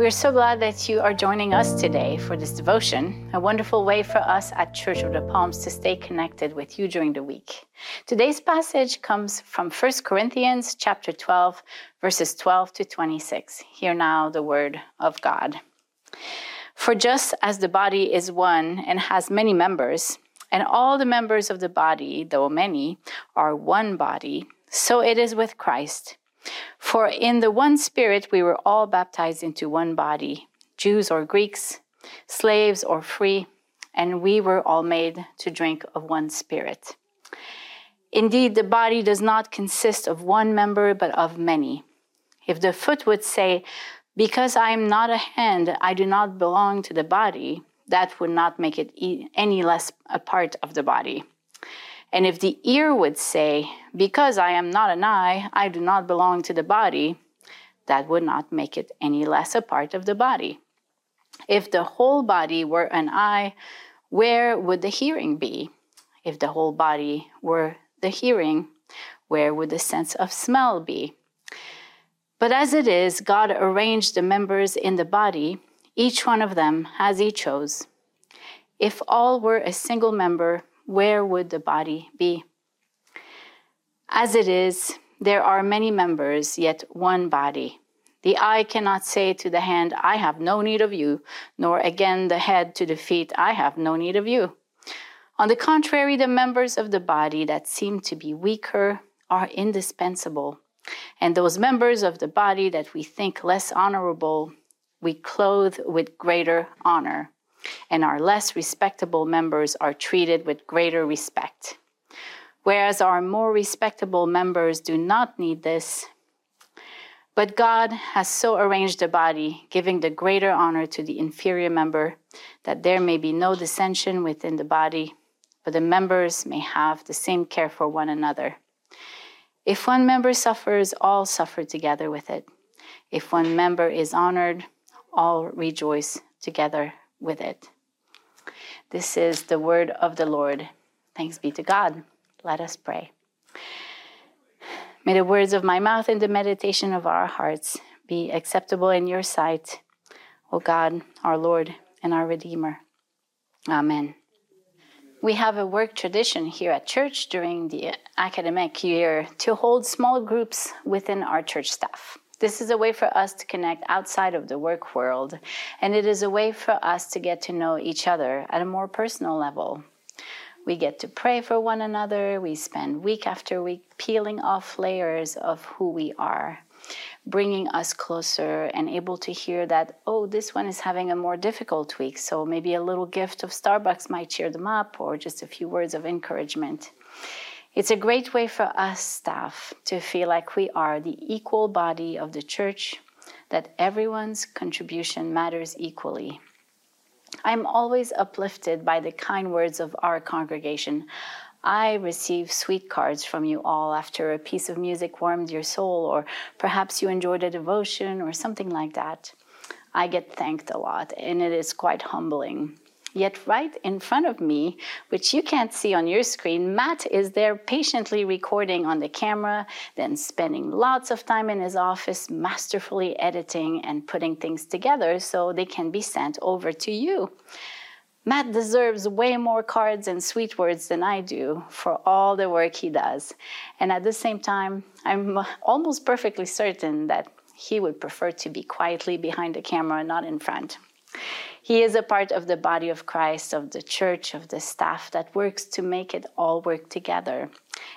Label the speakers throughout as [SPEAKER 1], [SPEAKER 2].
[SPEAKER 1] We are so glad that you are joining us today for this devotion, a wonderful way for us at Church of the Palms to stay connected with you during the week. Today's passage comes from 1 Corinthians chapter 12, verses 12 to 26. Hear now the word of God. For just as the body is one and has many members, and all the members of the body, though many, are one body, so it is with Christ. For in the one Spirit we were all baptized into one body, Jews or Greeks, slaves or free, and we were all made to drink of one Spirit. Indeed, the body does not consist of one member, but of many. If the foot would say, Because I am not a hand, I do not belong to the body, that would not make it any less a part of the body. And if the ear would say, Because I am not an eye, I do not belong to the body, that would not make it any less a part of the body. If the whole body were an eye, where would the hearing be? If the whole body were the hearing, where would the sense of smell be? But as it is, God arranged the members in the body, each one of them as he chose. If all were a single member, where would the body be? As it is, there are many members, yet one body. The eye cannot say to the hand, I have no need of you, nor again the head to the feet, I have no need of you. On the contrary, the members of the body that seem to be weaker are indispensable. And those members of the body that we think less honorable, we clothe with greater honor and our less respectable members are treated with greater respect. Whereas our more respectable members do not need this, but God has so arranged the body, giving the greater honor to the inferior member, that there may be no dissension within the body, but the members may have the same care for one another. If one member suffers, all suffer together with it. If one member is honored, all rejoice together with it. This is the word of the Lord. Thanks be to God. Let us pray. May the words of my mouth and the meditation of our hearts be acceptable in your sight, O God, our Lord and our Redeemer. Amen. We have a work tradition here at church during the academic year to hold small groups within our church staff. This is a way for us to connect outside of the work world, and it is a way for us to get to know each other at a more personal level. We get to pray for one another. We spend week after week peeling off layers of who we are, bringing us closer and able to hear that, oh, this one is having a more difficult week. So maybe a little gift of Starbucks might cheer them up or just a few words of encouragement. It's a great way for us staff to feel like we are the equal body of the church, that everyone's contribution matters equally. I'm always uplifted by the kind words of our congregation. I receive sweet cards from you all after a piece of music warmed your soul, or perhaps you enjoyed a devotion or something like that. I get thanked a lot, and it is quite humbling. Yet, right in front of me, which you can't see on your screen, Matt is there patiently recording on the camera, then spending lots of time in his office masterfully editing and putting things together so they can be sent over to you. Matt deserves way more cards and sweet words than I do for all the work he does. And at the same time, I'm almost perfectly certain that he would prefer to be quietly behind the camera, not in front. He is a part of the body of Christ, of the church, of the staff that works to make it all work together.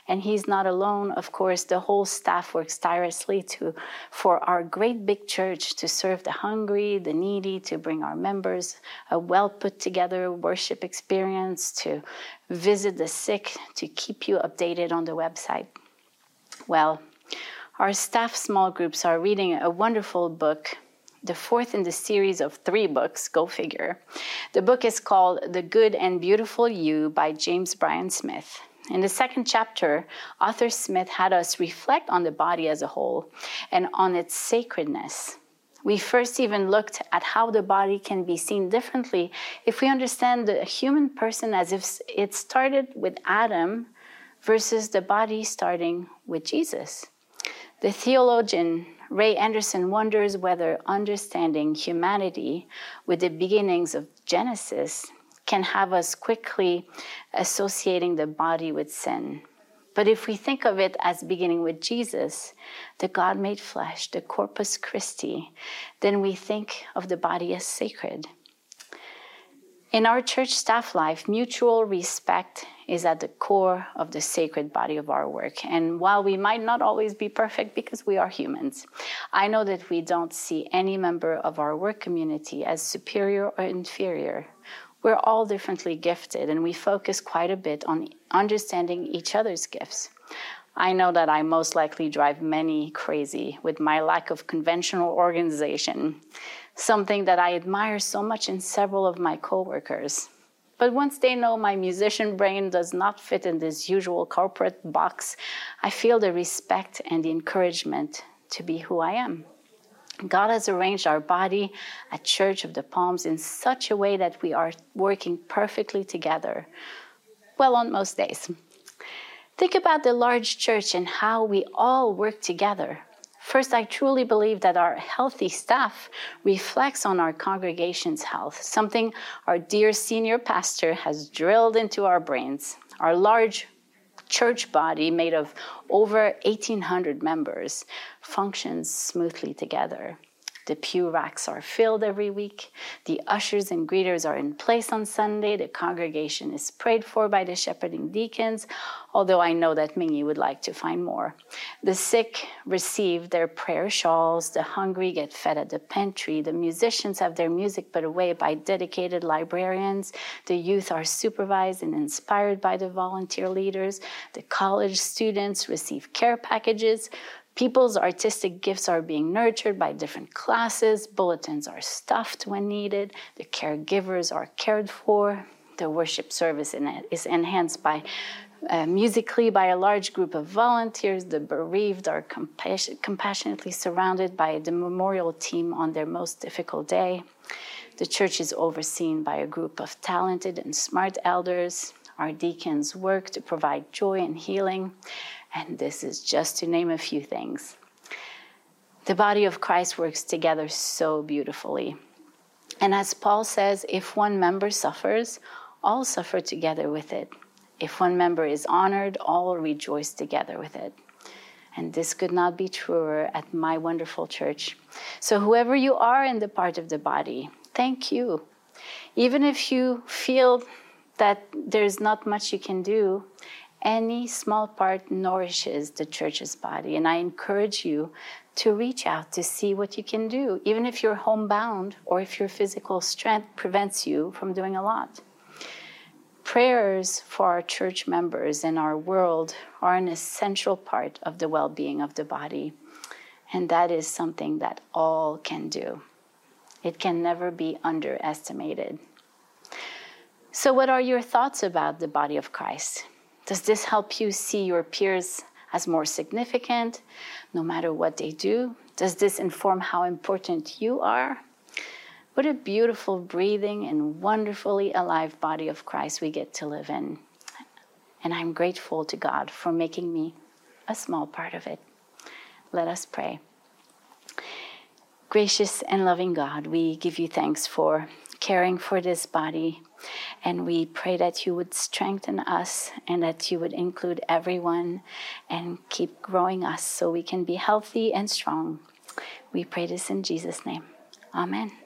[SPEAKER 1] And he's not alone. Of course, the whole staff works tirelessly to, for our great big church to serve the hungry, the needy, to bring our members a well put together worship experience, to visit the sick, to keep you updated on the website. Well, our staff small groups are reading a wonderful book the fourth in the series of three books, go figure. The book is called The Good and Beautiful You by James Bryan Smith. In the second chapter, author Smith had us reflect on the body as a whole and on its sacredness. We first even looked at how the body can be seen differently if we understand the human person as if it started with Adam versus the body starting with Jesus. The theologian Ray Anderson wonders whether understanding humanity with the beginnings of Genesis can have us quickly associating the body with sin. But if we think of it as beginning with Jesus, the God made flesh, the Corpus Christi, then we think of the body as sacred. In our church staff life, mutual respect is at the core of the sacred body of our work. And while we might not always be perfect because we are humans, I know that we don't see any member of our work community as superior or inferior. We're all differently gifted, and we focus quite a bit on understanding each other's gifts. I know that I most likely drive many crazy with my lack of conventional organization, something that I admire so much in several of my coworkers. But once they know my musician brain does not fit in this usual corporate box, I feel the respect and the encouragement to be who I am. God has arranged our body at Church of the Palms in such a way that we are working perfectly together. Well, on most days. Think about the large church and how we all work together. First, I truly believe that our healthy staff reflects on our congregation's health, something our dear senior pastor has drilled into our brains. Our large church body made of over 1,800 members functions smoothly together. The pew racks are filled every week. The ushers and greeters are in place on Sunday. The congregation is prayed for by the shepherding deacons, although I know that Mingy would like to find more. The sick receive their prayer shawls. The hungry get fed at the pantry. The musicians have their music put away by dedicated librarians. The youth are supervised and inspired by the volunteer leaders. The college students receive care packages. People's artistic gifts are being nurtured by different classes. Bulletins are stuffed when needed. The caregivers are cared for. The worship service is enhanced by uh, musically by a large group of volunteers. The bereaved are compassion- compassionately surrounded by the memorial team on their most difficult day. The church is overseen by a group of talented and smart elders. Our deacons work to provide joy and healing. And this is just to name a few things. The body of Christ works together so beautifully. And as Paul says, if one member suffers, all suffer together with it. If one member is honored, all rejoice together with it. And this could not be truer at my wonderful church. So, whoever you are in the part of the body, thank you. Even if you feel that there's not much you can do, any small part nourishes the church's body. And I encourage you to reach out to see what you can do, even if you're homebound or if your physical strength prevents you from doing a lot. Prayers for our church members and our world are an essential part of the well being of the body. And that is something that all can do. It can never be underestimated. So, what are your thoughts about the body of Christ? Does this help you see your peers as more significant, no matter what they do? Does this inform how important you are? What a beautiful, breathing, and wonderfully alive body of Christ we get to live in. And I'm grateful to God for making me a small part of it. Let us pray. Gracious and loving God, we give you thanks for caring for this body and we pray that you would strengthen us and that you would include everyone and keep growing us so we can be healthy and strong. We pray this in Jesus' name. Amen.